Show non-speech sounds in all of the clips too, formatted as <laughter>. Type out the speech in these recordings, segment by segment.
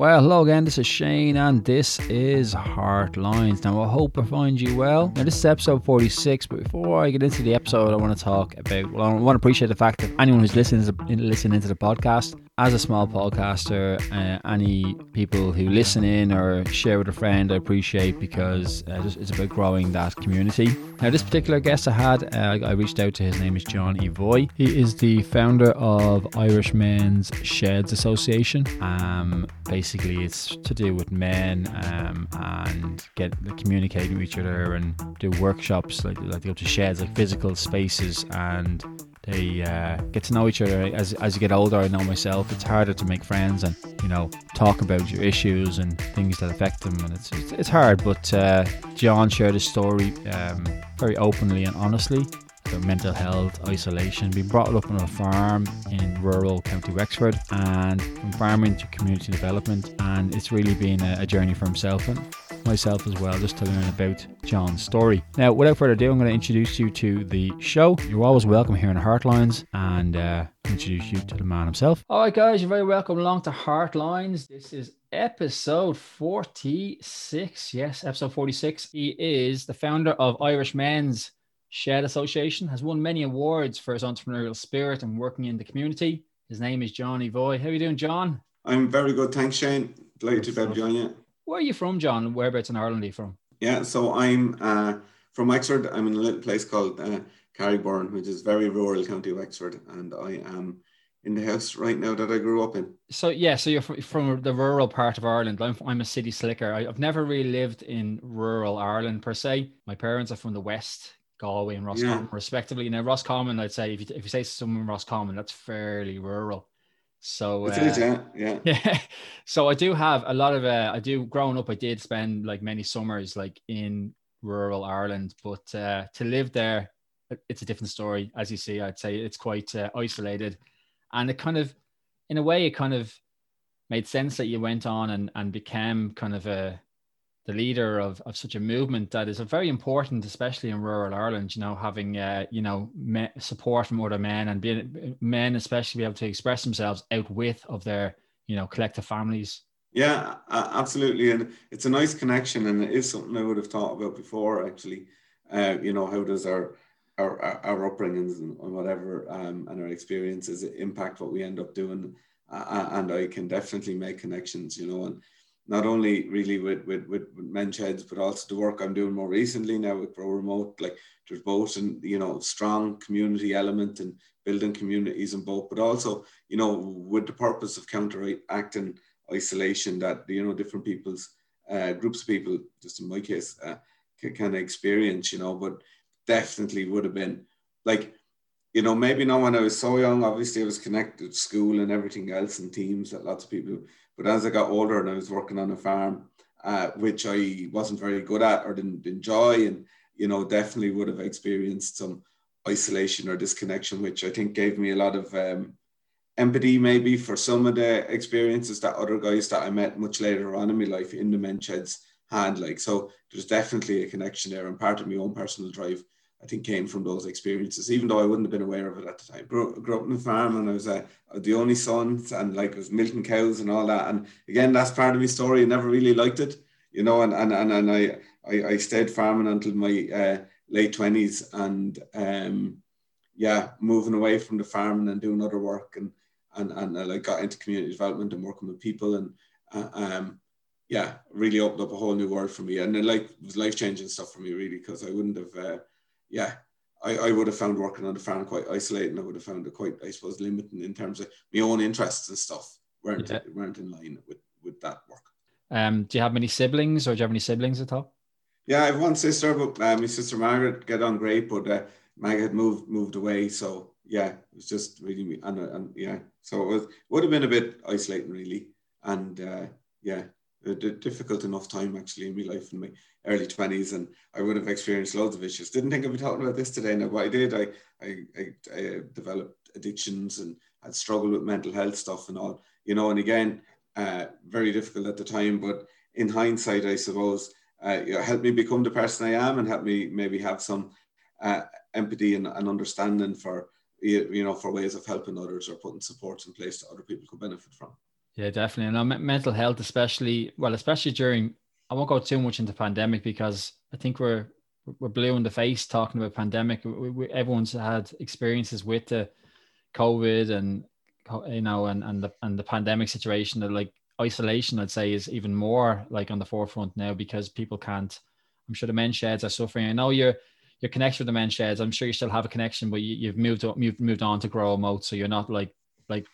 Well, hello again. This is Shane, and this is Heartlines. Now, I hope I find you well. Now, this is episode 46, but before I get into the episode, I want to talk about. Well, I want to appreciate the fact that anyone who's listening listening to the podcast as a small podcaster, uh, any people who listen in or share with a friend, I appreciate because uh, it's about growing that community. Now, this particular guest I had, uh, I reached out to. His name is John Evoy. He is the founder of Irish Men's Sheds Association. Um, basically, it's to do with men um, and get communicating with each other and do workshops like like go to sheds, like physical spaces and they uh, get to know each other. As, as you get older i know myself it's harder to make friends and you know talk about your issues and things that affect them and it's it's, it's hard but uh, john shared his story um, very openly and honestly about mental health isolation being brought up on a farm in rural county wexford and from farming to community development and it's really been a, a journey for himself and myself as well, just to learn about John's story. Now, without further ado, I'm going to introduce you to the show. You're always welcome here in Heartlines and uh, introduce you to the man himself. All right, guys, you're very welcome along to Heartlines. This is episode 46. Yes, episode 46. He is the founder of Irish Men's Shed Association, has won many awards for his entrepreneurial spirit and working in the community. His name is John Evoy. How are you doing, John? I'm very good. Thanks, Shane. Delighted to be able to join you. Where are you from, John? Whereabouts in Ireland are you from? Yeah, so I'm uh, from Wexford. I'm in a little place called uh, Carrigbyrne, which is very rural county Wexford, and I am in the house right now that I grew up in. So yeah, so you're from, from the rural part of Ireland. I'm, I'm a city slicker. I, have never really lived in rural Ireland per se. My parents are from the west, Galway and Roscommon, yeah. respectively. Now Roscommon, I'd say if you, if you say someone Roscommon, that's fairly rural. So uh, is, yeah, yeah, <laughs> yeah. So I do have a lot of. Uh, I do. Growing up, I did spend like many summers like in rural Ireland, but uh, to live there, it's a different story. As you see, I'd say it's quite uh, isolated, and it kind of, in a way, it kind of made sense that you went on and and became kind of a the leader of, of such a movement that is very important, especially in rural Ireland. You know, having uh, you know me, support from other men and being men, especially be able to express themselves out with of their you know collective families. Yeah, absolutely, and it's a nice connection, and it is something I would have thought about before. Actually, uh, you know, how does our our, our upbringings and whatever um, and our experiences impact what we end up doing? Uh, and I can definitely make connections, you know, and not only really with, with, with, men's sheds, but also the work I'm doing more recently now with Grow Remote. Like there's both and you know strong community element and building communities and both, but also you know with the purpose of counteracting isolation that you know different people's uh, groups of people, just in my case, uh, can experience. You know, but definitely would have been like you know, maybe not when I was so young. Obviously, I was connected to school and everything else and teams that lots of people. But as I got older and I was working on a farm, uh, which I wasn't very good at or didn't enjoy, and you know, definitely would have experienced some isolation or disconnection, which I think gave me a lot of um, empathy, maybe for some of the experiences that other guys that I met much later on in my life in the men's sheds had. Like, so there's definitely a connection there, and part of my own personal drive I think came from those experiences, even though I wouldn't have been aware of it at the time. Grew, grew up in a farm and I was uh, the only son and like was milking cows and all that. And again, that's part of my story. I never really liked it, you know, and, and, and, and I, I, I stayed farming until my uh, late 20s and um, yeah, moving away from the farming and doing other work and, and, and I like got into community development and working with people and uh, um, yeah, really opened up a whole new world for me. And it like was life changing stuff for me really, because I wouldn't have, uh, yeah, I, I would have found working on the farm quite isolating. I would have found it quite, I suppose, limiting in terms of my own interests and stuff weren't yeah. weren't in line with with that work. Um, do you have many siblings, or do you have any siblings at all? Yeah, I have one sister, but uh, my sister Margaret get on great, but uh, Margaret had moved moved away, so yeah, it was just really and, and yeah, so it was would have been a bit isolating, really, and uh, yeah, a difficult enough time actually in my life in my early 20s and I would have experienced loads of issues. Didn't think I'd be talking about this today. Now, what I did, I, I, I, I developed addictions and had struggled with mental health stuff and all, you know, and again, uh, very difficult at the time. But in hindsight, I suppose, uh, you know, helped me become the person I am and helped me maybe have some uh, empathy and, and understanding for, you know, for ways of helping others or putting supports in place that other people could benefit from. Yeah, definitely. And mental health, especially well, especially during I won't go too much into pandemic because I think we're we're blue in the face talking about pandemic. We, we, everyone's had experiences with the COVID and you know and and the and the pandemic situation that like isolation I'd say is even more like on the forefront now because people can't. I'm sure the men's sheds are suffering. I know you're your connection with the men's sheds. I'm sure you still have a connection, but you, have moved up, you've moved on to Grow Remote, so you're not like like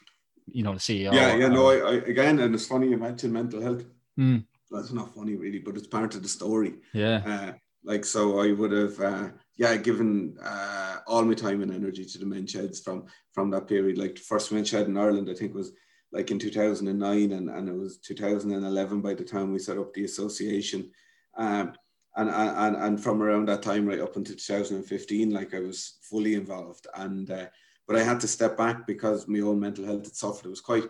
you know the CEO. Yeah, yeah, no. I, I, again, and it's funny you mentioned mental health. Mm. That's not funny really, but it's part of the story. Yeah. Uh, like so, I would have uh, yeah given uh, all my time and energy to the men's sheds from from that period. Like the first men's shed in Ireland, I think was like in 2009 and, and it was 2011 by the time we set up the association um, and, and and from around that time right up until 2015 like I was fully involved and uh, but I had to step back because my own mental health had suffered it was quite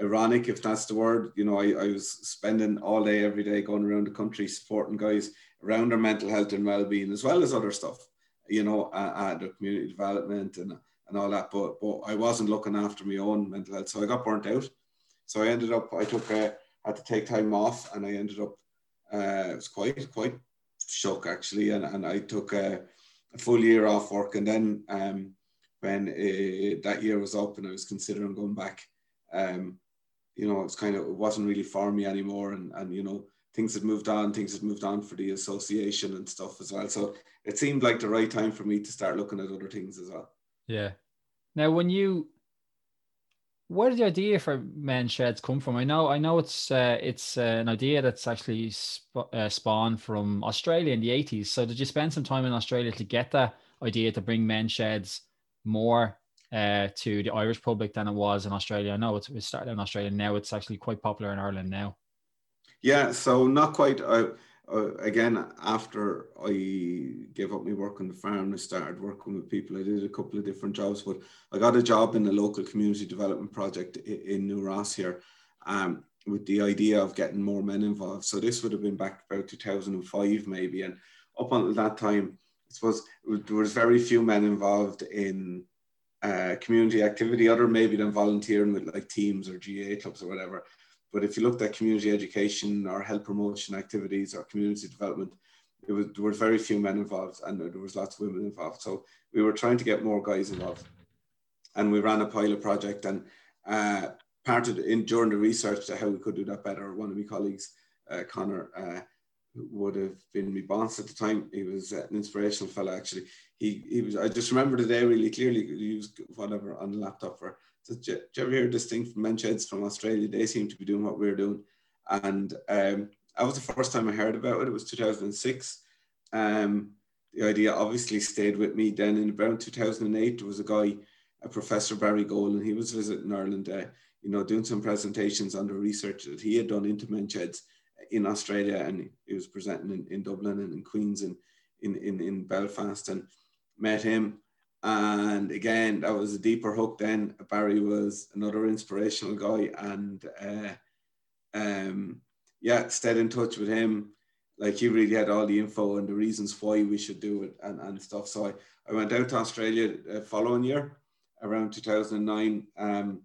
ironic if that's the word you know I, I was spending all day every day going around the country supporting guys around their mental health and well-being as well as other stuff you know uh, uh, their community development and and all that. But but I wasn't looking after my own mental health, so I got burnt out. So I ended up I took uh, had to take time off, and I ended up uh, it was quite quite shook actually, and and I took a, a full year off work, and then um, when uh, that year was up, and I was considering going back. Um, you know, it's kind of it wasn't really for me anymore, and and you know things had moved on, things had moved on for the association and stuff as well. So it seemed like the right time for me to start looking at other things as well. Yeah. Now, when you, where did the idea for men sheds come from? I know, I know it's uh, it's uh, an idea that's actually sp- uh, spawned from Australia in the eighties. So did you spend some time in Australia to get that idea to bring men sheds more uh, to the Irish public than it was in Australia? I know it's, it started in Australia. Now it's actually quite popular in Ireland now. Yeah, so not quite. I, uh, again, after I gave up my work on the farm, I started working with people. I did a couple of different jobs, but I got a job in a local community development project in, in New Ross here, um, with the idea of getting more men involved. So this would have been back about 2005, maybe, and up until that time, I suppose there was very few men involved in uh, community activity, other maybe than volunteering with like teams or GAA clubs or whatever. But if you looked at community education or health promotion activities or community development, it was, there were very few men involved and there was lots of women involved. So we were trying to get more guys involved. And we ran a pilot project and uh, part of the, in during the research to how we could do that better, one of my colleagues, uh, Connor, uh, would have been my boss at the time. He was an inspirational fellow, actually. He, he was, I just remember the day really clearly. He used whatever on the laptop for you, did you ever hear this thing from men's from Australia? They seem to be doing what we're doing. And um, that was the first time I heard about it. It was 2006. Um, the idea obviously stayed with me. Then in around 2008, there was a guy, a Professor Barry Golding, he was visiting Ireland, uh, you know, doing some presentations on the research that he had done into men's sheds in Australia. And he was presenting in, in Dublin and in Queens and in, in, in Belfast and met him and again, that was a deeper hook. Then Barry was another inspirational guy, and uh, um, yeah, stayed in touch with him. Like he really had all the info and the reasons why we should do it and, and stuff. So I, I went out to Australia the following year, around 2009. Um,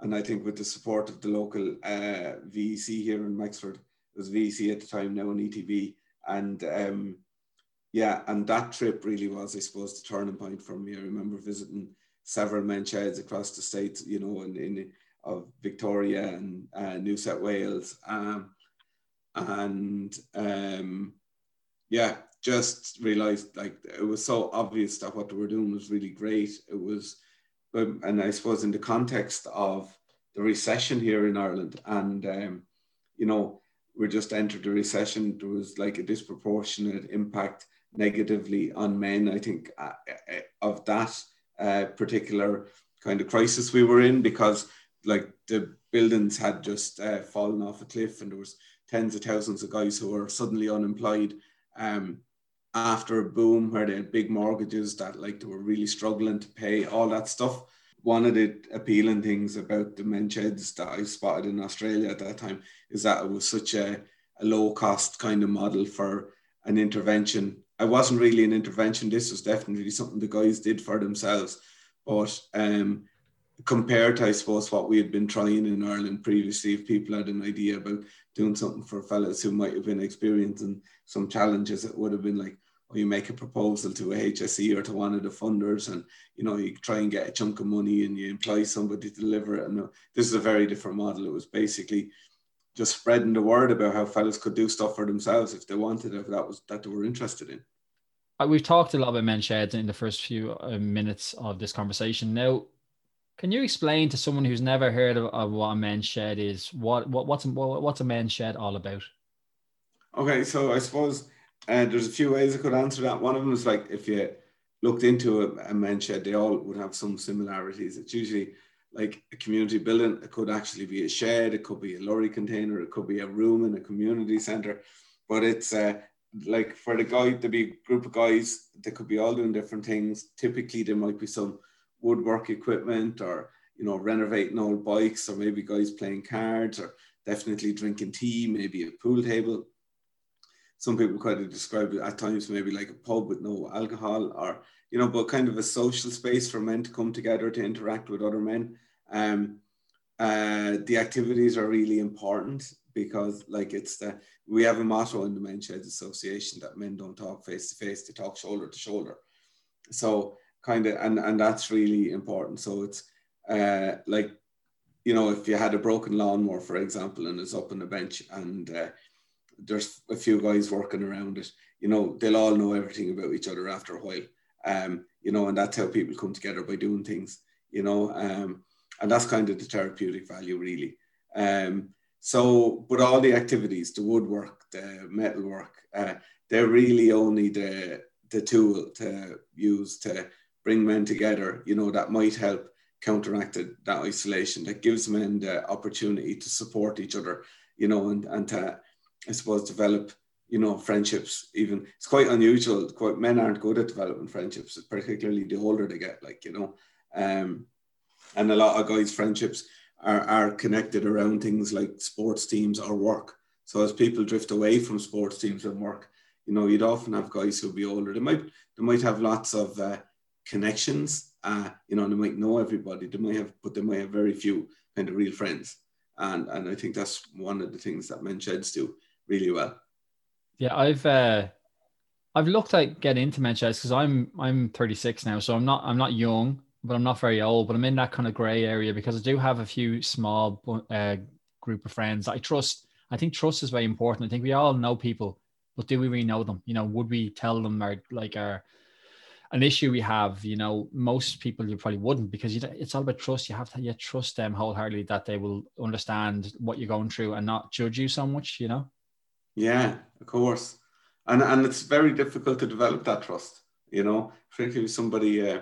and I think with the support of the local uh, VEC here in Wexford, it was VEC at the time, now in ETB, and um, yeah, and that trip really was, I suppose, the turning point for me. I remember visiting several men's sheds across the states, you know, in, in of Victoria and uh, New South Wales, um, and um, yeah, just realized like it was so obvious that what they were doing was really great. It was, um, and I suppose in the context of the recession here in Ireland, and um, you know, we just entered the recession. There was like a disproportionate impact negatively on men. I think uh, uh, of that uh, particular kind of crisis we were in because like the buildings had just uh, fallen off a cliff and there was tens of thousands of guys who were suddenly unemployed um, after a boom where they had big mortgages that like they were really struggling to pay all that stuff. One of the appealing things about the men's that I spotted in Australia at that time is that it was such a, a low cost kind of model for an intervention I wasn't really an intervention. This was definitely something the guys did for themselves. But um, compared to, I suppose, what we had been trying in Ireland previously, if people had an idea about doing something for fellas who might have been experiencing some challenges, it would have been like, or you make a proposal to a HSE or to one of the funders, and you know you try and get a chunk of money and you employ somebody to deliver it. And uh, this is a very different model. It was basically just spreading the word about how fellas could do stuff for themselves if they wanted, if that was that they were interested in. Uh, we've talked a lot about men's sheds in the first few uh, minutes of this conversation. Now, can you explain to someone who's never heard of, of what a men's shed is? What, what what's what's a men's shed all about? Okay, so I suppose uh, there's a few ways I could answer that. One of them is like if you looked into a, a men's shed, they all would have some similarities. It's usually like a community building. It could actually be a shed. It could be a lorry container. It could be a room in a community center. But it's uh, like for the guy, the big group of guys, they could be all doing different things. Typically, there might be some woodwork equipment or you know renovating old bikes or maybe guys playing cards or definitely drinking tea, maybe a pool table some people kind of describe it at times maybe like a pub with no alcohol or you know but kind of a social space for men to come together to interact with other men. Um, uh, the activities are really important because like it's the we have a motto in the men's sheds association that men don't talk face to face they talk shoulder to shoulder. So kind of and and that's really important. So it's uh, like you know if you had a broken lawnmower for example and it's up on the bench and uh, there's a few guys working around it. You know, they'll all know everything about each other after a while. Um, you know, and that's how people come together by doing things. You know, um, and that's kind of the therapeutic value, really. Um, so, but all the activities, the woodwork, the metalwork, uh, they're really only the the tool to use to bring men together. You know, that might help counteract that isolation. That gives men the opportunity to support each other. You know, and and to I suppose, develop, you know, friendships. Even it's quite unusual. Quite men aren't good at developing friendships, particularly the older they get. Like you know, um, and a lot of guys' friendships are are connected around things like sports teams or work. So as people drift away from sports teams and work, you know, you'd often have guys who'll be older. They might they might have lots of uh, connections. Uh, you know, they might know everybody. They might have, but they might have very few kind of real friends. And and I think that's one of the things that men sheds do really well. Yeah, I've uh, I've looked at getting into sheds because I'm I'm 36 now, so I'm not I'm not young, but I'm not very old. But I'm in that kind of grey area because I do have a few small uh, group of friends I trust. I think trust is very important. I think we all know people, but do we really know them? You know, would we tell them our like our an issue we have, you know, most people you probably wouldn't because you, it's all about trust. You have to you trust them wholeheartedly that they will understand what you're going through and not judge you so much, you know. Yeah, of course, and and it's very difficult to develop that trust. You know, particularly with somebody uh,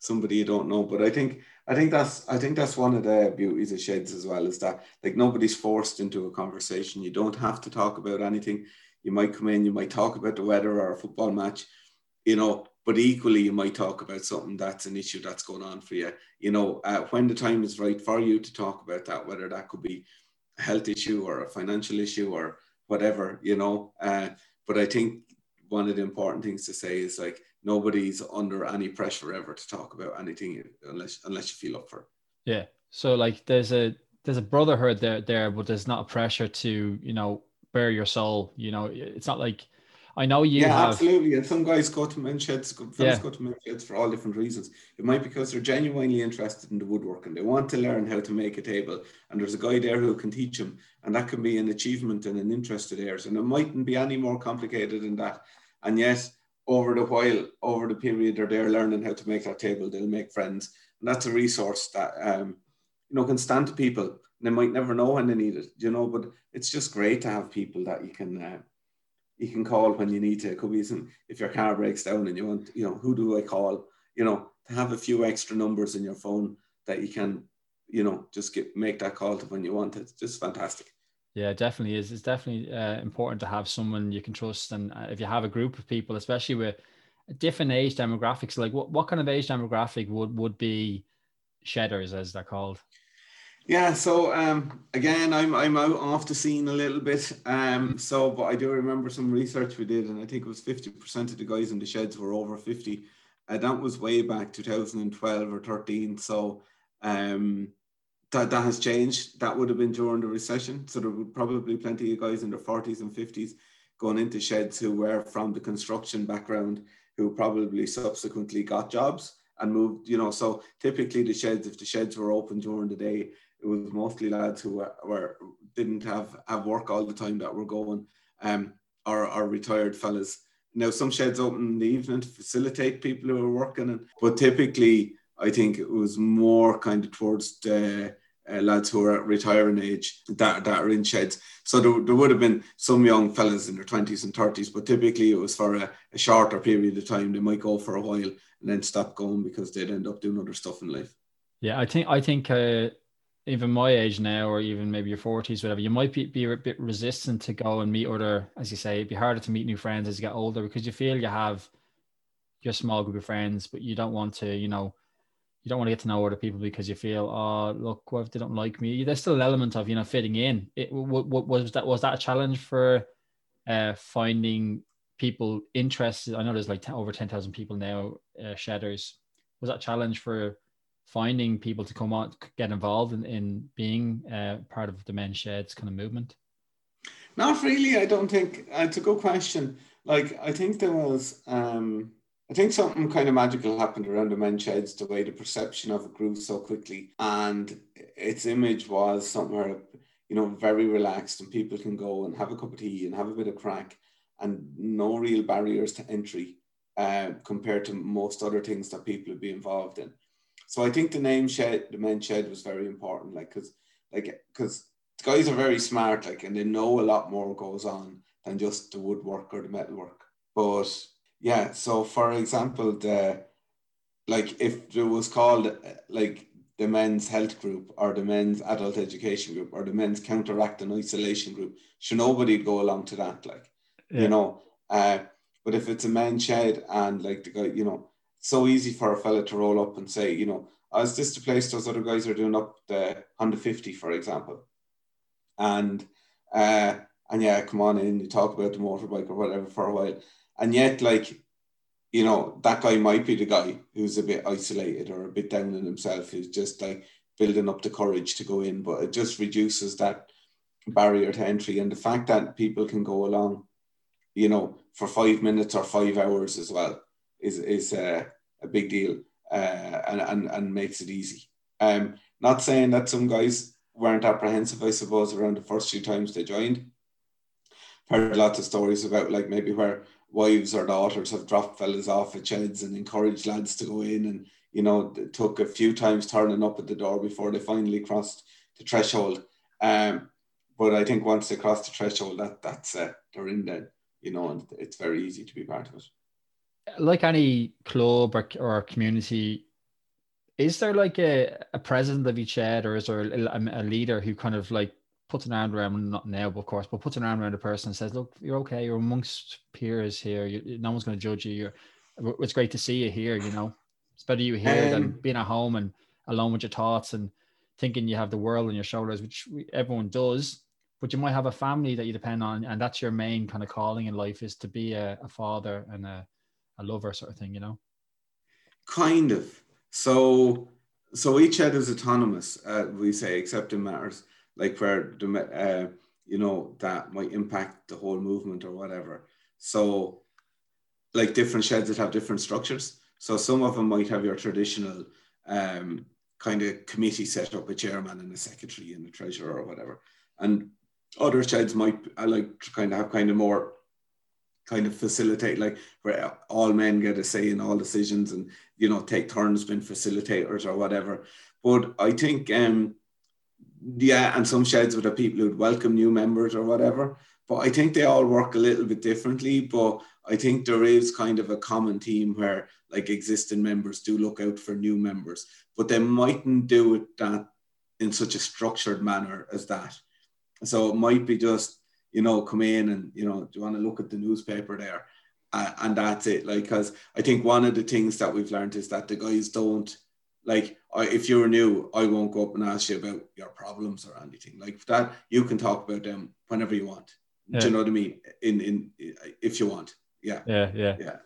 somebody you don't know. But I think I think that's I think that's one of the beauties of sheds as well is that like nobody's forced into a conversation. You don't have to talk about anything. You might come in, you might talk about the weather or a football match, you know, but equally you might talk about something that's an issue that's going on for you. You know, uh, when the time is right for you to talk about that, whether that could be a health issue or a financial issue or whatever, you know. Uh, but I think one of the important things to say is like nobody's under any pressure ever to talk about anything unless unless you feel up for it. Yeah. So like there's a there's a brotherhood there there, but there's not a pressure to, you know, bare your soul. You know, it's not like I know you. Yeah, have... absolutely. And some guys go to men's sheds, fellas yeah. go to men's sheds for all different reasons. It might be because they're genuinely interested in the woodworking. They want to learn how to make a table, and there's a guy there who can teach them, and that can be an achievement and an interest of theirs. And it mightn't be any more complicated than that. And yes, over the while, over the period they're there learning how to make that table, they'll make friends, and that's a resource that um, you know can stand to people. They might never know when they need it, you know. But it's just great to have people that you can. Uh, you can call when you need to. It could be some, if your car breaks down and you want, you know, who do I call? You know, to have a few extra numbers in your phone that you can, you know, just get make that call to when you want it. It's just fantastic. Yeah, definitely is. It's definitely uh, important to have someone you can trust, and uh, if you have a group of people, especially with different age demographics, like what, what kind of age demographic would would be shedders, as they're called? Yeah, so um, again, I'm I'm out off the scene a little bit. Um, so, but I do remember some research we did, and I think it was fifty percent of the guys in the sheds were over fifty. Uh, that was way back 2012 or 13. So, Um, that, that has changed. That would have been during the recession. So there were probably plenty of guys in their 40s and 50s going into sheds who were from the construction background who probably subsequently got jobs and moved, you know. So typically the sheds, if the sheds were open during the day, it was mostly lads who were, were didn't have, have work all the time that were going um, or, or retired fellas. Now some sheds open in the evening to facilitate people who are working, and, but typically I think it was more kind of towards the uh, lads who are at retiring age that, that are in sheds. So there, there would have been some young fellas in their 20s and 30s, but typically it was for a, a, shorter period of time. They might go for a while and then stop going because they'd end up doing other stuff in life. Yeah, I think I think uh, even my age now, or even maybe your 40s, whatever, you might be, be a bit resistant to go and meet other, as you say, it'd be harder to meet new friends as you get older because you feel you have your small group of friends, but you don't want to, you know, you don't want to get to know other people because you feel, oh, look, what if they don't like me? There's still an element of you know fitting in. It what, what was that was that a challenge for uh, finding people interested? I know there's like 10, over ten thousand people now uh, shedders. Was that challenge for finding people to come on get involved in, in being uh, part of the men's sheds kind of movement? Not really. I don't think uh, it's a good question. Like I think there was. um I think something kind of magical happened around the men's sheds, the way the perception of it grew so quickly. And its image was somewhere, you know, very relaxed and people can go and have a cup of tea and have a bit of crack and no real barriers to entry uh, compared to most other things that people would be involved in. So I think the name shed, the men's shed was very important, like, cause like, cause guys are very smart, like, and they know a lot more goes on than just the woodwork or the metalwork. But yeah. So for example, the like if it was called like the men's health group or the men's adult education group or the men's counteract and isolation group, should nobody'd go along to that, like yeah. you know. Uh, but if it's a men's shed and like the guy, you know, so easy for a fella to roll up and say, you know, is this the place those other guys are doing up the 150, for example? And uh, and yeah, come on in, you talk about the motorbike or whatever for a while. And yet, like, you know, that guy might be the guy who's a bit isolated or a bit down in himself, who's just like building up the courage to go in, but it just reduces that barrier to entry. And the fact that people can go along, you know, for five minutes or five hours as well is, is uh, a big deal uh, and, and, and makes it easy. Um, not saying that some guys weren't apprehensive, I suppose, around the first few times they joined. Heard lots of stories about like maybe where wives or daughters have dropped fellas off at sheds and encouraged lads to go in and you know took a few times turning up at the door before they finally crossed the threshold um, but I think once they cross the threshold that that's uh, they're in then you know and it's very easy to be part of it like any club or, or community is there like a, a president of each shed or is there a, a leader who kind of like puts an arm around, not now, of course, but puts an arm around a person and says, "Look, you're okay. You're amongst peers here. You, no one's going to judge you. You're, it's great to see you here. You know, it's better you here um, than being at home and alone with your thoughts and thinking you have the world on your shoulders, which we, everyone does. But you might have a family that you depend on, and that's your main kind of calling in life is to be a, a father and a, a lover, sort of thing. You know, kind of. So, so each head is autonomous. Uh, we say, except in matters like where the uh, you know that might impact the whole movement or whatever. So, like different sheds that have different structures. So some of them might have your traditional um, kind of committee set up, a chairman and a secretary and a treasurer or whatever. And other sheds might I like to kind of have kind of more kind of facilitate like where all men get a say in all decisions and you know take turns being facilitators or whatever. But I think um yeah, and some sheds would have people who'd welcome new members or whatever. But I think they all work a little bit differently. But I think there is kind of a common theme where like existing members do look out for new members, but they mightn't do it that in such a structured manner as that. So it might be just, you know, come in and, you know, do you want to look at the newspaper there? Uh, and that's it. Like, because I think one of the things that we've learned is that the guys don't like I, if you're new, I won't go up and ask you about your problems or anything like that. You can talk about them whenever you want. Yeah. Do you know what I mean? In in if you want, yeah, yeah, yeah, yeah.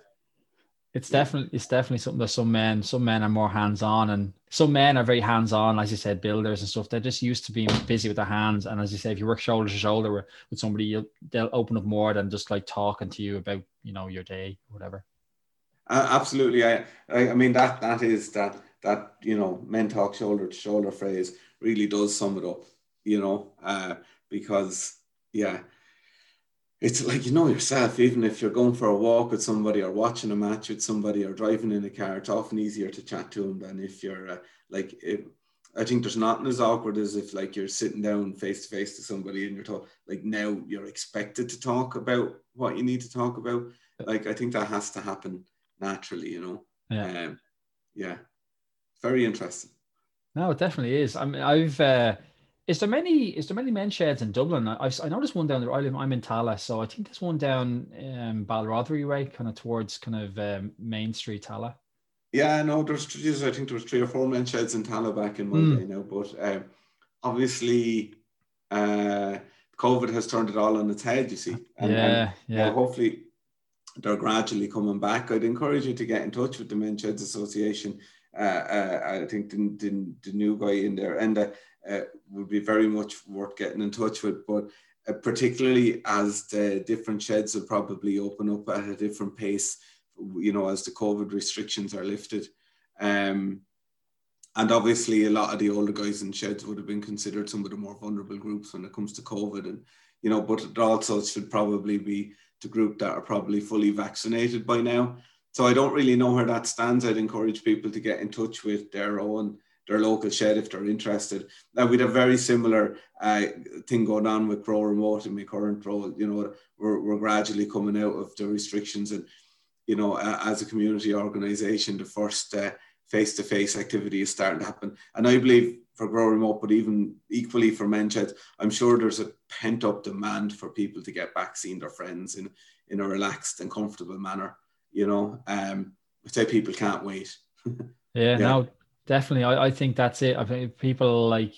It's definitely it's definitely something that some men some men are more hands on and some men are very hands on as you said builders and stuff. They're just used to being busy with their hands. And as you say if you work shoulder to shoulder with, with somebody you'll, they'll open up more than just like talking to you about you know your day or whatever. Uh, absolutely. I, I i mean that that is that that you know men talk shoulder to shoulder phrase really does sum it up you know uh because yeah it's like you know yourself even if you're going for a walk with somebody or watching a match with somebody or driving in a car it's often easier to chat to them than if you're uh, like if, i think there's nothing as awkward as if like you're sitting down face to face to somebody and you're talking like now you're expected to talk about what you need to talk about. Like i think that has to happen naturally you know? Yeah. Um, yeah. Very interesting. No it definitely is. I mean i've uh is there many? Is there many men's sheds in Dublin? I've I noticed one down there. I live, I'm in Tallaght, so I think there's one down um, Balrothery way, kind of towards kind of um, Main Street, Tallaght. Yeah, no, there's I think there was three or four men's sheds in Tallaght back in my mm. day now, but um, obviously, uh, COVID has turned it all on its head. You see, and, yeah, and, yeah. hopefully, they're gradually coming back. I'd encourage you to get in touch with the Men's Sheds Association. Uh, uh, I think the, the, the, new guy in there, and uh, uh, would be very much worth getting in touch with. But uh, particularly as the different sheds will probably open up at a different pace, you know, as the COVID restrictions are lifted. Um, and obviously, a lot of the older guys in sheds would have been considered some of the more vulnerable groups when it comes to COVID. And, you know, but it also should probably be the group that are probably fully vaccinated by now. So I don't really know where that stands. I'd encourage people to get in touch with their own their local shed if they're interested. Now we'd have very similar uh, thing going on with Grow Remote in my current role. You know, we're, we're gradually coming out of the restrictions and, you know, uh, as a community organization, the first uh, face-to-face activity is starting to happen. And I believe for Grow Remote, but even equally for men's sheds, I'm sure there's a pent-up demand for people to get back seeing their friends in, in a relaxed and comfortable manner, you know. Um, I say people can't wait. <laughs> yeah, yeah, no, definitely. I, I think that's it. I think people like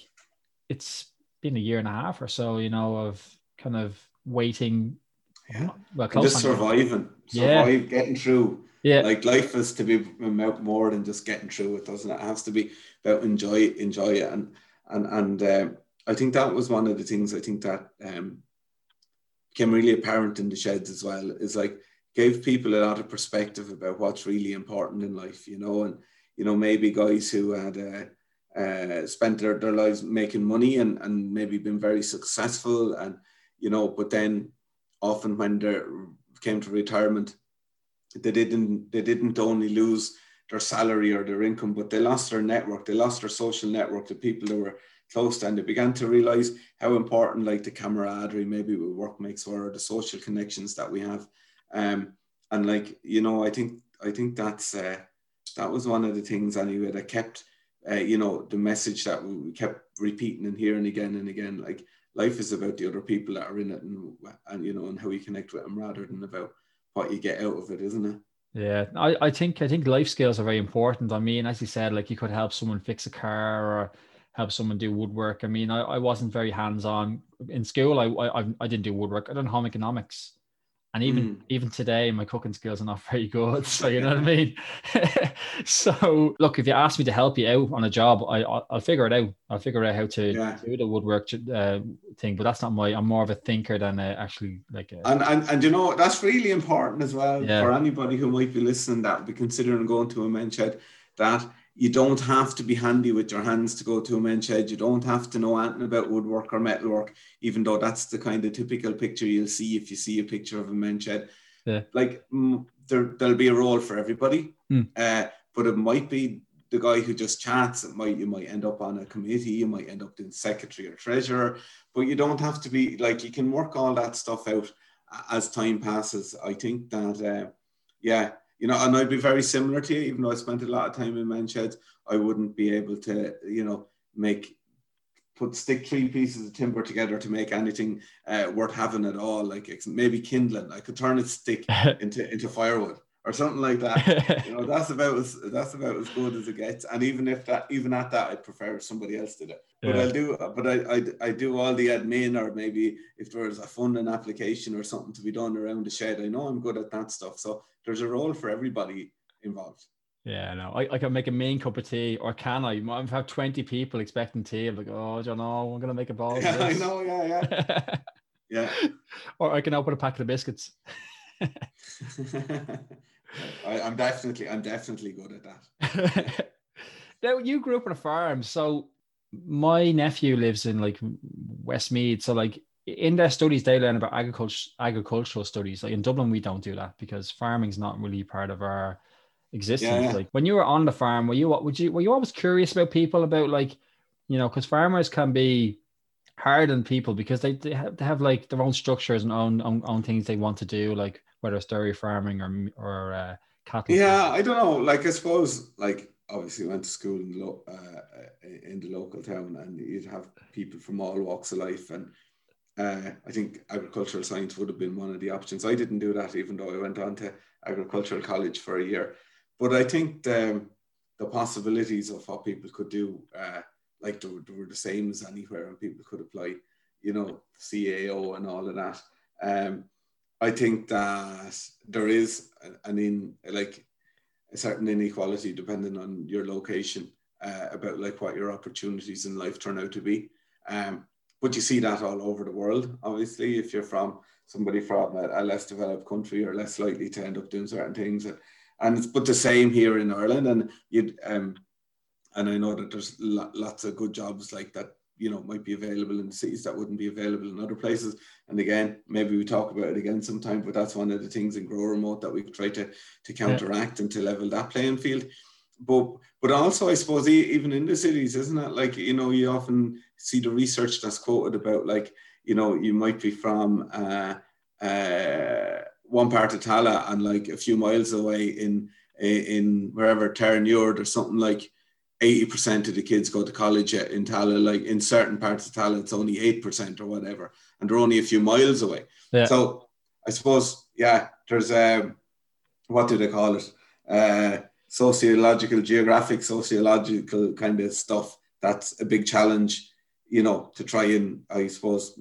it's been a year and a half or so, you know, of kind of waiting. Yeah. Well, just surviving, survive, yeah. getting through. Yeah. Like life is to be about more than just getting through it, doesn't it? It has to be about enjoy, enjoy it. And, and, and, um, I think that was one of the things I think that, um, became really apparent in the sheds as well is like gave people a lot of perspective about what's really important in life, you know, and you know, maybe guys who had uh, uh, spent their, their lives making money and, and maybe been very successful and, you know, but then often when they came to retirement, they didn't, they didn't only lose their salary or their income, but they lost their network, they lost their social network, the people that were close to, and they began to realize how important like the camaraderie maybe with workmates were, or the social connections that we have. Um, and like, you know, I think, I think that's, uh, that was one of the things anyway that kept uh, you know the message that we kept repeating and hearing again and again like life is about the other people that are in it and and you know and how you connect with them rather than about what you get out of it isn't it? Yeah. I i think i think life skills are very important. I mean as you said like you could help someone fix a car or help someone do woodwork. I mean i, I wasn't very hands-on. In school I, I i didn't do woodwork. I done home economics and even mm. even today my cooking skills are not <laughs> very good so you know what i mean <laughs> so look if you ask me to help you out on a job i i'll, I'll figure it out i'll figure out how to yeah. do the woodwork uh, thing but that's not my i'm more of a thinker than a, actually like a, and, and and you know that's really important as well yeah. for anybody who might be listening that be considering going to a men's shed that you don't have to be handy with your hands to go to a men's shed. You don't have to know anything about woodwork or metalwork, even though that's the kind of typical picture you'll see if you see a picture of a men's shed. Yeah. Like mm, there, there'll be a role for everybody, mm. uh, but it might be the guy who just chats. It might you might end up on a committee. You might end up being secretary or treasurer, but you don't have to be like you can work all that stuff out as time passes. I think that uh, yeah, you know, and I'd be very similar to you, even though I spent a lot of time in men's sheds, I wouldn't be able to, you know, make put stick three pieces of timber together to make anything uh, worth having at all. Like maybe kindling, I could turn a stick <laughs> into into firewood or something like that. you know, that's about as that's about as good as it gets. And even if that, even at that, I prefer somebody else did it. But yeah. I'll do, but I, I I do all the admin, or maybe if there's a funding application or something to be done around the shed, I know I'm good at that stuff. So there's a role for everybody involved. Yeah, no, I, I can make a main cup of tea, or can I? I have twenty people expecting tea. I'm like, oh, I don't know, I'm gonna make a ball. <laughs> Yeah, I know. Yeah, yeah, <laughs> yeah. Or I can open a packet of biscuits. <laughs> I, am definitely, I'm definitely good at that. <laughs> now, you grew up on a farm, so my nephew lives in like Westmeath. So, like in their studies, they learn about agriculture, agricultural studies. Like in Dublin, we don't do that because farming's not really part of our existence. Yeah. Like when you were on the farm, were you what would you were you always curious about people about like, you know, because farmers can be hard on people because they, they have, they have like their own structures and own, own own things they want to do, like whether it's dairy farming or or uh, cattle. Yeah, farming. I don't know. Like I suppose like obviously went to school in the, lo- uh, in the local town and you'd have people from all walks of life and uh, I think agricultural science would have been one of the options. I didn't do that even though I went on to agricultural college for a year. But I think the, the possibilities of what people could do, uh, like they were, they were, the same as anywhere, and people could apply, you know, CAO and all of that. Um, I think that there is an in like a certain inequality depending on your location uh, about like what your opportunities in life turn out to be. Um, but you see that all over the world. Obviously, if you're from somebody from a, a less developed country, you're less likely to end up doing certain things. That, and it's but the same here in Ireland. And you um, and I know that there's lots of good jobs like that. You know, might be available in cities that wouldn't be available in other places. And again, maybe we talk about it again sometime. But that's one of the things in Grow Remote that we try to to counteract yeah. and to level that playing field. But but also, I suppose even in the cities, isn't it? Like you know, you often see the research that's quoted about like you know you might be from. Uh, uh, one part of Tallaght and like a few miles away in in wherever Terranure or something like 80% of the kids go to college in Tallaght. Like in certain parts of Tallaght, it's only 8% or whatever. And they're only a few miles away. Yeah. So I suppose, yeah, there's um, what do they call it? Uh, sociological, geographic, sociological kind of stuff. That's a big challenge, you know, to try and, I suppose,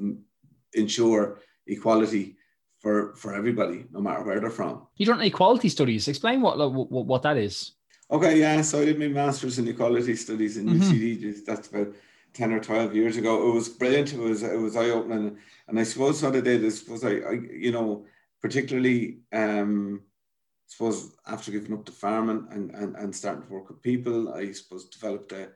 ensure equality for for everybody, no matter where they're from. You don't equality studies. Explain what what, what that is. Okay, yeah. So I did my master's in equality studies in mm-hmm. UCD. That's about ten or twelve years ago. It was brilliant. It was it was eye opening, and I suppose what I did is was I, I you know particularly um I suppose after giving up the farming and, and, and starting to work with people, I suppose developed a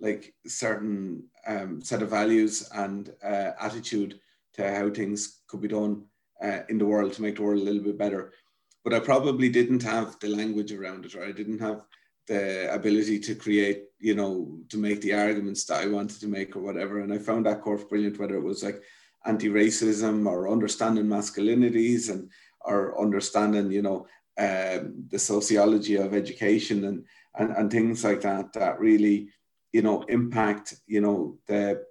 like certain um, set of values and uh, attitude to how things could be done uh, in the world to make the world a little bit better. But I probably didn't have the language around it, or I didn't have the ability to create, you know, to make the arguments that I wanted to make or whatever. And I found that course brilliant, whether it was like anti-racism or understanding masculinities and or understanding, you know, um, the sociology of education and, and and things like that that really, you know, impact, you know, the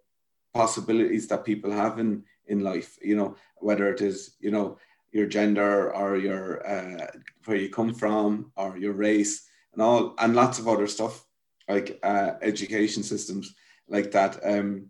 possibilities that people have in in life. You know, whether it is you know your gender or your uh, where you come from or your race and all and lots of other stuff like uh, education systems like that. Um,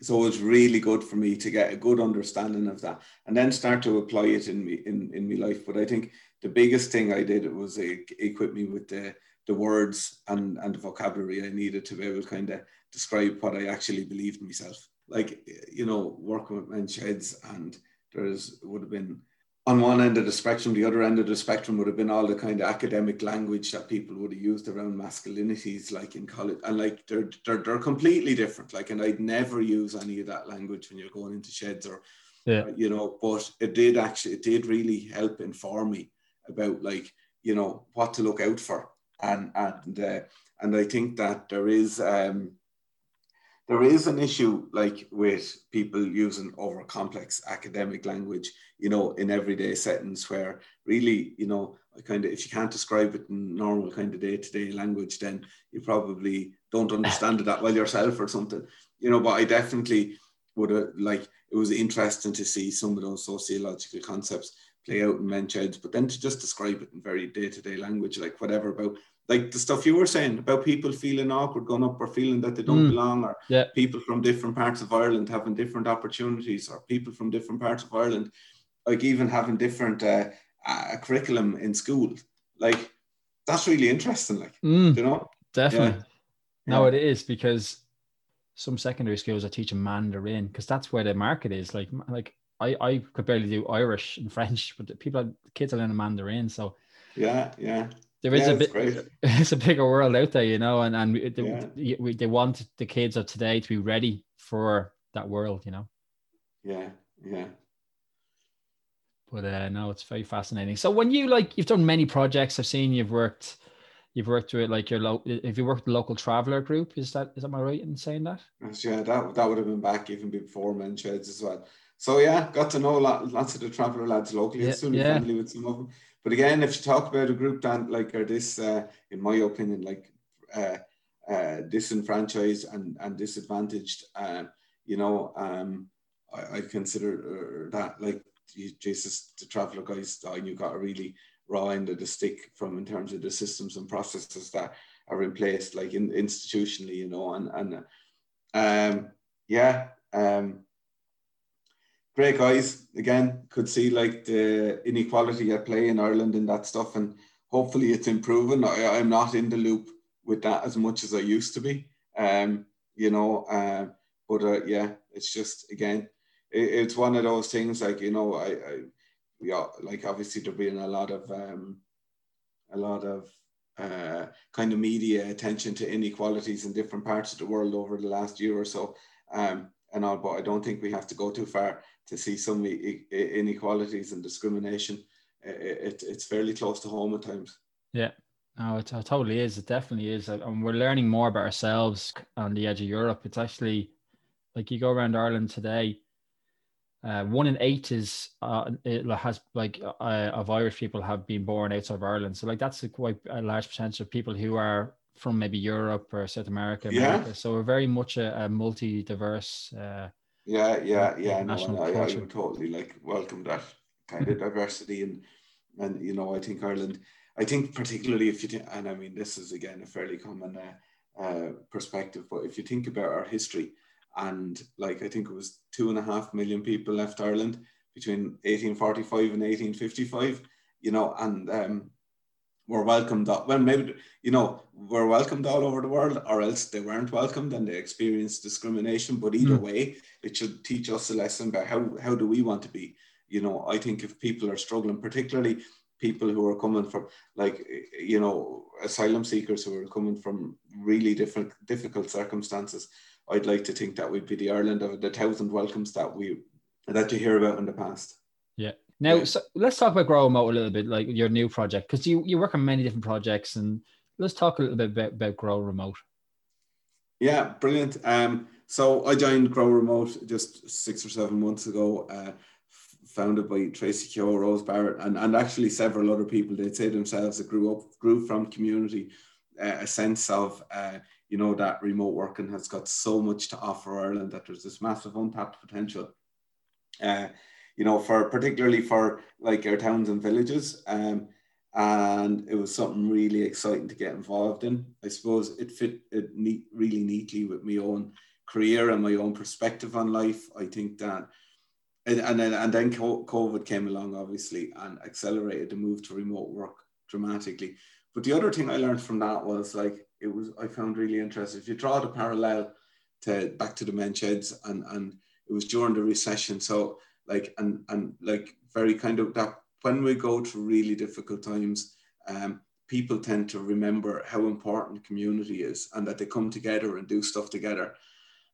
so it's really good for me to get a good understanding of that and then start to apply it in me in, in my life. But I think the biggest thing I did was equip me with the the words and, and the vocabulary I needed to be able to kind of describe what I actually believed myself. Like, you know, working with men's sheds and there's would have been on one end of the spectrum, the other end of the spectrum would have been all the kind of academic language that people would have used around masculinities, like in college, and like they're they're, they're completely different. Like, and I'd never use any of that language when you're going into sheds or, yeah. you know. But it did actually, it did really help inform me about like you know what to look out for, and and uh, and I think that there is um, there is an issue like with people using over complex academic language, you know, in everyday settings where really, you know, kind of if you can't describe it in normal kind of day-to-day language, then you probably don't understand it that well yourself or something. You know, but I definitely would have like it was interesting to see some of those sociological concepts play out in men's sheds, but then to just describe it in very day-to-day language, like whatever about like the stuff you were saying about people feeling awkward going up or feeling that they don't mm. belong or yeah. people from different parts of Ireland having different opportunities or people from different parts of Ireland like even having different uh, uh, curriculum in school like that's really interesting. Like, Mm, you know, definitely. Yeah. No, Yeah. it is because some secondary schools are teaching Mandarin because that's where the market is. Like, like I, I could barely do Irish and French, but the people, the kids are learning Mandarin. So yeah, yeah, there is yeah, a bit, great. <laughs> it's a bigger world out there, you know, and and we, they, Yeah. we, they want the kids of today to be ready for that world, you know. yeah, yeah. But uh, no, it's very fascinating. So when you like, you've done many projects. I've seen you've worked, you've worked with like your local. If you worked with the local traveler group, is that is am I right in saying that? Yeah, that that would have been back even before Men Sheds as well. So yeah, got to know a lot, lots of the traveller lads locally. Yeah, Extremely yeah. friendly with some of them. But again, if you talk about a group that like are this, uh, in my opinion, like uh, uh, disenfranchised and and disadvantaged, uh, you know, um, I, I consider uh, that like Je- Jesus, the traveller guys, uh, you got a really raw end of the stick from in terms of the systems and processes that are in place, like in, institutionally, you know, and and um, yeah, um, great guys. Again, could see like the inequality at play in Ireland and that stuff, and hopefully it's improving. I, I'm not in the loop with that as much as I used to be, um, you know. Uh, but uh, yeah, it's just again, it, it's one of those things. Like you know, I, I are like obviously there been a lot of um, a lot of uh, kind of media attention to inequalities in different parts of the world over the last year or so. Um, and all, but I don't think we have to go too far to see some inequalities and discrimination. It, it's fairly close to home at times. No, it, it totally is. It definitely is. And we're learning more about ourselves on the edge of Europe. It's actually like you go around Ireland today. Uh, one in eight is uh, it has like uh, of Irish people have been born outside of Ireland. So like that's a quite a large percentage of people who are from maybe Europe or South America. Yeah. So we're very much a, a multi-diverse. Uh, Yeah, yeah, yeah. No, I, I would totally like welcome that kind of diversity and and you know I think Ireland. I think particularly if you think, and I mean this is again a fairly common uh, uh, perspective, but if you think about our history and like I think it was two and a half million people left Ireland between 1845 and 1855, you know, and um, were welcomed. Up, well, maybe you know were welcomed all over the world, or else they weren't welcomed and they experienced discrimination. But either Mm. way, it should teach us a lesson about how how do we want to be. You know, I think if people are struggling, particularly people who are coming from like you know asylum seekers who are coming from really different difficult circumstances, I'd like to think that we'd be the Ireland of the thousand welcomes that we that you hear about in the past. Now, Yeah. so let's talk about Grow Remote a little bit, like your new project, because you, you work on many different projects. And let's talk a little bit about, about Grow Remote. Yeah, brilliant. Um, so I joined Grow Remote just six or seven months ago, uh, founded by Tracy Keogh, Rose Barrett, and, and actually several other people. They'd say themselves that grew up, grew from community, uh, a sense of, uh, you know, that remote working has got so much to offer Ireland that there's this massive untapped potential. Uh, you know, for particularly for like our towns and villages. Um, and it was something really exciting to get involved in. I suppose it fit it neat, really neatly with my own career and my own perspective on life. I think that, and, and then and then COVID came along, obviously, and accelerated the move to remote work dramatically. But the other thing I learned from that was like it was I found really interesting. If you draw the parallel to back to the men sheds, and and it was during the recession, so like and and like very kind of that when we go through really difficult times, um, people tend to remember how important community is and that they come together and do stuff together.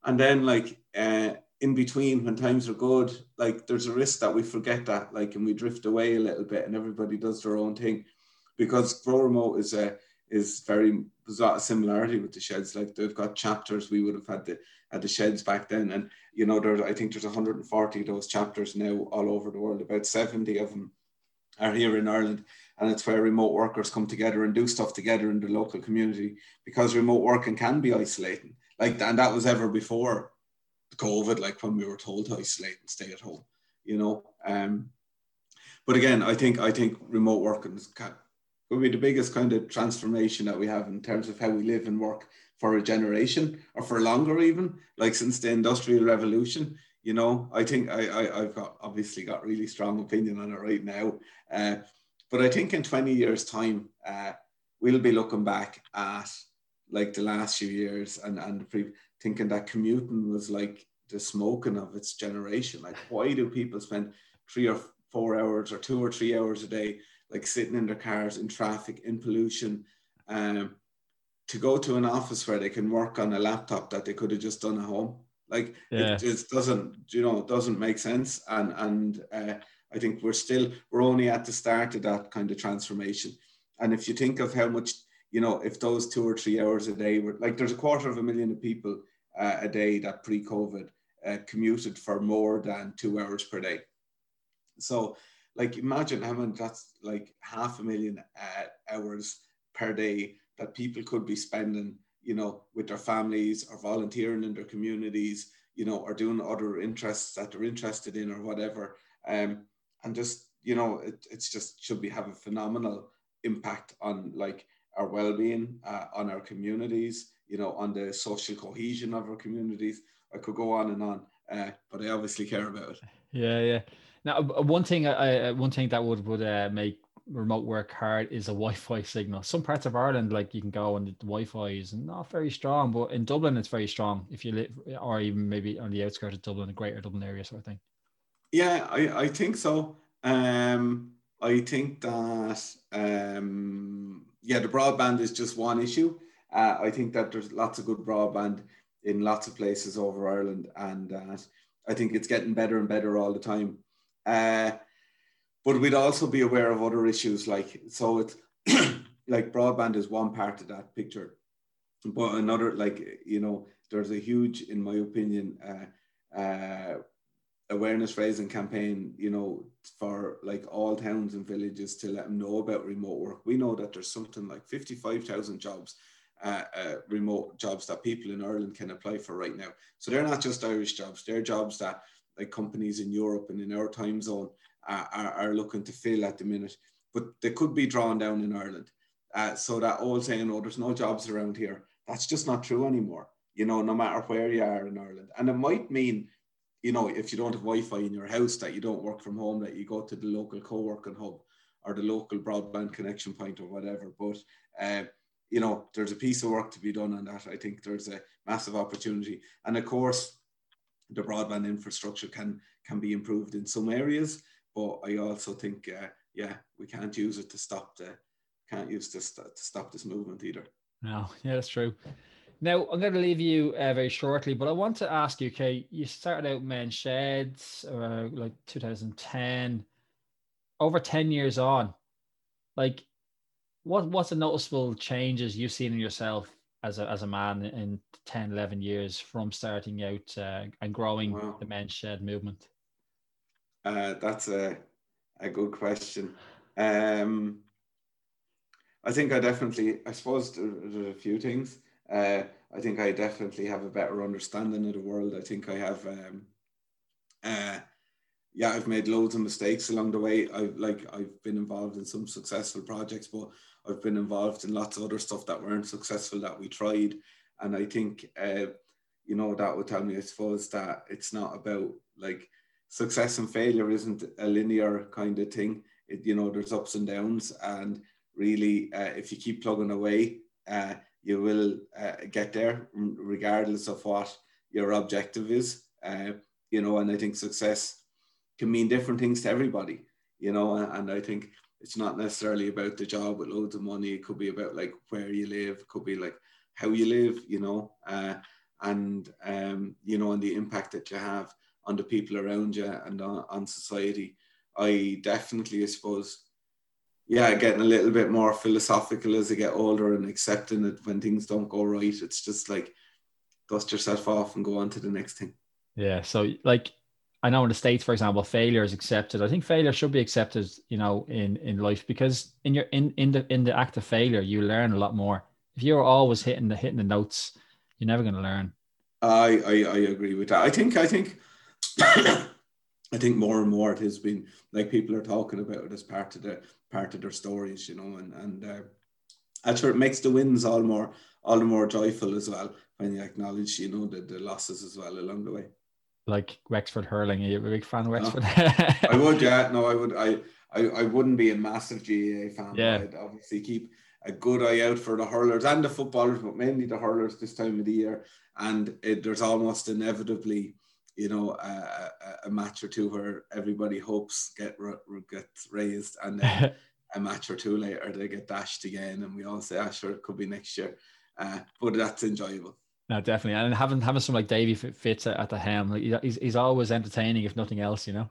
And then, like, uh, in between, when times are good, like, there's a risk that we forget that, like, and we drift away a little bit and everybody does their own thing. Because Grow Remote is a is very there's a lot of similarity with the sheds. Like they've got chapters. We would have had the at the sheds back then, and you know, there's I think there's 140 of those chapters now all over the world. About 70 of them are here in Ireland, and it's where remote workers come together and do stuff together in the local community because remote working can be isolating. Like, and that was ever before COVID, like when we were told to isolate and stay at home, you know. Um, but again, I think I think remote working is will be the biggest kind of transformation that we have in terms of how we live and work for a generation or for longer even like since the industrial revolution you know i think i, I i've got obviously got really strong opinion on it right now uh, but i think in 20 years time uh, we'll be looking back at like the last few years and and pre- thinking that commuting was like the smoking of its generation. Like, why do people spend three or four hours or two or three hours a day, like sitting in their cars in traffic, in pollution, um, to go to an office where they can work on a laptop that they could have just done at home? Like, yeah. it just doesn't, you know, doesn't make sense. And and uh, I think we're still we're only at the start of that kind of transformation. And if you think of how much, you know, if those two or three hours a day were like, there's a quarter of a million of people uh, a day that pre-COVID uh, commuted for more than two hours per day. So, like, imagine having that's like half a million uh, hours per day that people could be spending, you know, with their families or volunteering in their communities, you know, or doing other interests that they're interested in or whatever. Um, and just, you know, it, it's just should be have a phenomenal impact on like our well-being, uh, on our communities, you know, on the social cohesion of our communities. I could go on and on, uh, but I obviously care about it. <laughs> Yeah, yeah. Now, one thing, I, one thing that would would uh, make remote work hard is a <laughs> Wi-Fi signal. Some parts of Ireland, like you can go and the Wi-Fi is not very strong, but in Dublin it's very strong. If you live, or even maybe on the outskirts of Dublin, the Greater Dublin area, sort of thing. Yeah, I, I think so. Um, I think that um, yeah, the broadband is just one issue. Uh, I think that there's lots of good broadband in lots of places over Ireland, and uh, I think it's getting better and better all the time. Uh, but we'd also be aware of other issues, like so it's <clears throat> like broadband is one part of that picture, but another, like you know, there's a huge, in my opinion, uh, uh, awareness raising campaign, you know, for like all towns and villages to let them know about remote work. We know that there's something like 55,000 jobs uh, uh, remote jobs that people in Ireland can apply for right now. So they're not just Irish jobs; they're jobs that like companies in Europe and in our time zone uh, are, are, looking to fill at the minute. But they could be drawn down in Ireland. Uh, so that old saying, "Oh, there's no jobs around here," that's just not true anymore. You know, no matter where you are in Ireland, and it might mean you know, if you don't have Wi-Fi in your house, that you don't work from home, that you go to the local co-working hub or the local broadband connection point or whatever. But uh, you know, there's a piece of work to be done on that. I think there's a massive opportunity, and of course, the broadband infrastructure can can be improved in some areas. But I also think, uh, yeah, we can't use it to stop the can't use this to stop this movement either. No, yeah, that's true. Now I'm going to leave you uh, very shortly, but I want to ask you, okay, you started out Men's Sheds, uh, like 2010, over 10 years on, like what what's the noticeable changes you've seen in yourself as a, as a man in 10 11 years from starting out uh, and growing wow. the men's shed movement uh, that's a, a good question um, i think i definitely i suppose there's a few things uh, i think i definitely have a better understanding of the world i think i have um, uh, yeah, I've made loads of mistakes along the way. I've like I've been involved in some successful projects, but I've been involved in lots of other stuff that weren't successful that we tried. And I think uh, you know that would tell me, I suppose, that it's not about like success and failure isn't a linear kind of thing. It, you know, there's ups and downs, and really, uh, if you keep plugging away, uh, you will uh, get there, regardless of what your objective is. Uh, you know, and I think success can mean different things to everybody, you know, and I think it's not necessarily about the job with loads of money. It could be about like where you live, it could be like how you live, you know, uh, and, um, you know, and the impact that you have on the people around you and on, on society. I definitely, I suppose, yeah, getting a little bit more philosophical as I get older and accepting it when things don't go right. It's just like dust yourself off and go on to the next thing. Yeah. So, like, I know in the states, for example, failure is accepted. I think failure should be accepted, you know, in in life because in your in in the in the act of failure, you learn a lot more. If you're always hitting the hitting the notes, you're never going to learn. I, I I agree with that. I think I think <coughs> I think more and more it has been like people are talking about it as part of the part of their stories, you know, and and uh, where it makes the wins all more all the more joyful as well when you acknowledge, you know, the, the losses as well along the way like Wexford hurling. Are you a big fan of Wexford? <laughs> I would, yeah. No, I would. I, I, I wouldn't be a massive GAA fan. Yeah. I'd obviously keep a good eye out for the hurlers and the footballers, but mainly the hurlers this time of the year. And it, there's almost inevitably, you know, a, a, match or two where everybody hopes get gets raised, and then <laughs> a match or two later they get dashed again, and we all say, "Ah, sure, it could be next year." Uh, but that's enjoyable. No, definitely, and having having some like Davy Fitz at the helm, like, he's he's always entertaining, if nothing else, you know.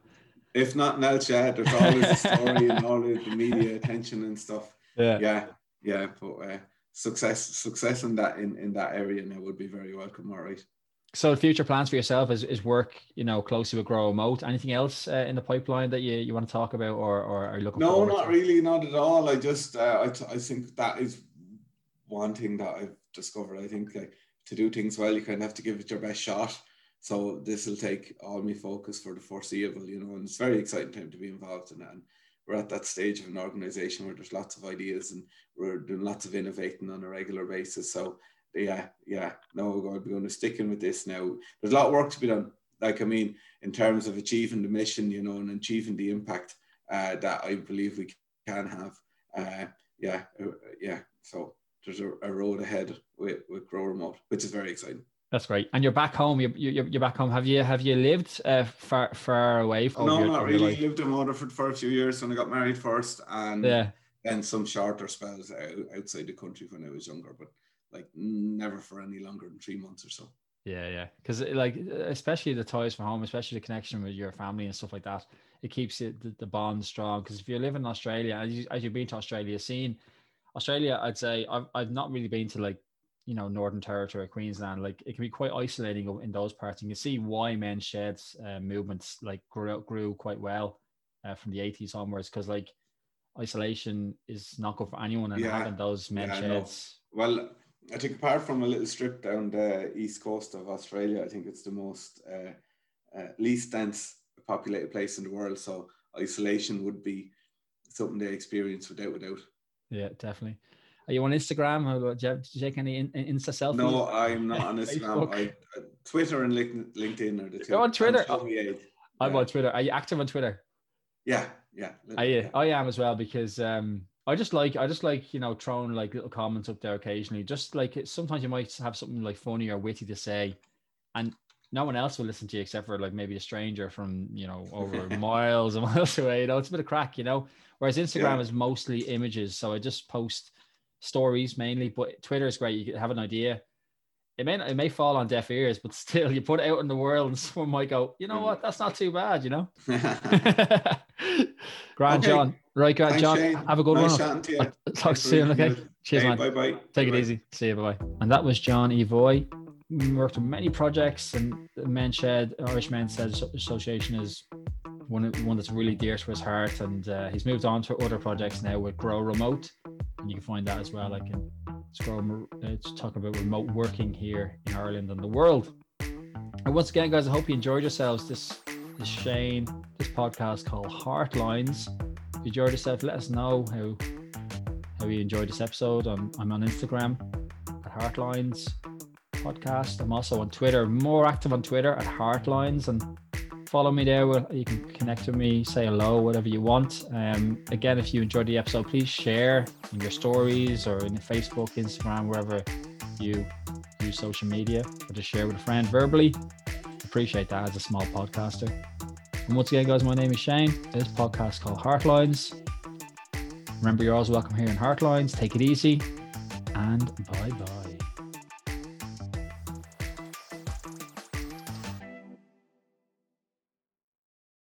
If nothing else, yeah, there's always a story and all the media attention and stuff. Yeah, yeah, yeah. But uh, success, success in that in in that area now would be very welcome. All right. So future plans for yourself is, is work, you know, closely with Grow Remote. Anything else uh, in the pipeline that you, you want to talk about or, or are you looking No, not to? really, not at all. I just, uh, I, I think that is one thing that I've discovered. I think like to do things well, you kind of have to give it your best shot. So this will take all my focus for the foreseeable, you know, and it's very exciting time to be involved in that. And we're at that stage of an organization where there's lots of ideas and we're doing lots of innovating on a regular basis. So yeah, yeah, no, we're going to be going to stick in with this now. There's a lot of work to be done. Like I mean, in terms of achieving the mission, you know, and achieving the impact uh, that I believe we can have. Uh, yeah, uh, yeah. So there's a, a road ahead with, with Grow Remote, which is very exciting. That's great. And you're back home. You're, you're, you're back home. Have you have you lived uh, far far away? From no, your, not really. Life? Lived in Waterford for a few years when I got married first, and yeah. then some shorter spells out, outside the country when I was younger, but like never for any longer than three months or so. Yeah, yeah. Because like especially the ties from home, especially the connection with your family and stuff like that, it keeps it the, the bond strong. Because if you live in Australia, as, you, as you've been to Australia, seen Australia, I'd say I've, I've not really been to like, you know, Northern Territory, Queensland. Like it can be quite isolating in those parts. And you can see why men's sheds uh, movements like grew, grew quite well uh, from the 80s onwards. Because like isolation is not good for anyone and yeah. having those men yeah, sheds. Well, I think apart from a little strip down the east coast of Australia, I think it's the most uh, uh, least dense populated place in the world. So isolation would be something they experience without without. Yeah, definitely. Are you on Instagram? do, you do you take any Insta selfies? No, I'm not <laughs> on Instagram. I, uh, Twitter and LinkedIn are the two. You're on Twitter. I'm, I'm on Twitter. Are you active on Twitter? Yeah, yeah. I, yeah. I am as well because um, I just like I just like you know throwing like little comments up there occasionally. Just like sometimes you might have something like funny or witty to say, and no one else will listen to you except for like maybe a stranger from you know over <laughs> miles and <laughs> miles away. You know, it's a bit of crack, you know. Whereas Instagram yeah. is mostly images, so I just post stories mainly. But Twitter is great; you have an idea. It may it may fall on deaf ears, but <laughs> still, you put it out in the world, and someone might go, you know hmm. what, that's not too bad, you know. Grand okay. John, right, Grand Thanks, John, Shane. have a good nice one. To Talk Thanks soon, okay? Cheers, hey, man. Bye bye. Take bye-bye. it easy. See you. Bye bye. And that was John Evoy worked on many projects, and the Irish Men's Association is one one that's really dear to his heart. And uh, he's moved on to other projects now with Grow Remote, and you can find that as well. Like in Grow, it's talk about remote working here in Ireland and the world. And once again, guys, I hope you enjoyed yourselves. This is Shane. This podcast called Heartlines. If you enjoyed yourself, let us know how how you enjoyed this episode. I'm, I'm on Instagram at Heartlines podcast. I'm also on Twitter, more active on Twitter at Heartlines, and follow me there. You can connect with me, say hello, whatever you want. Um, again, if you enjoyed the episode, please share in your stories or in Facebook, Instagram, wherever you use social media, or just share with a friend verbally. Appreciate that as a small podcaster. And once again, guys, my name is Shane. This podcast called Heartlines. Remember, you're always welcome here in Heartlines. Take it easy, and bye bye.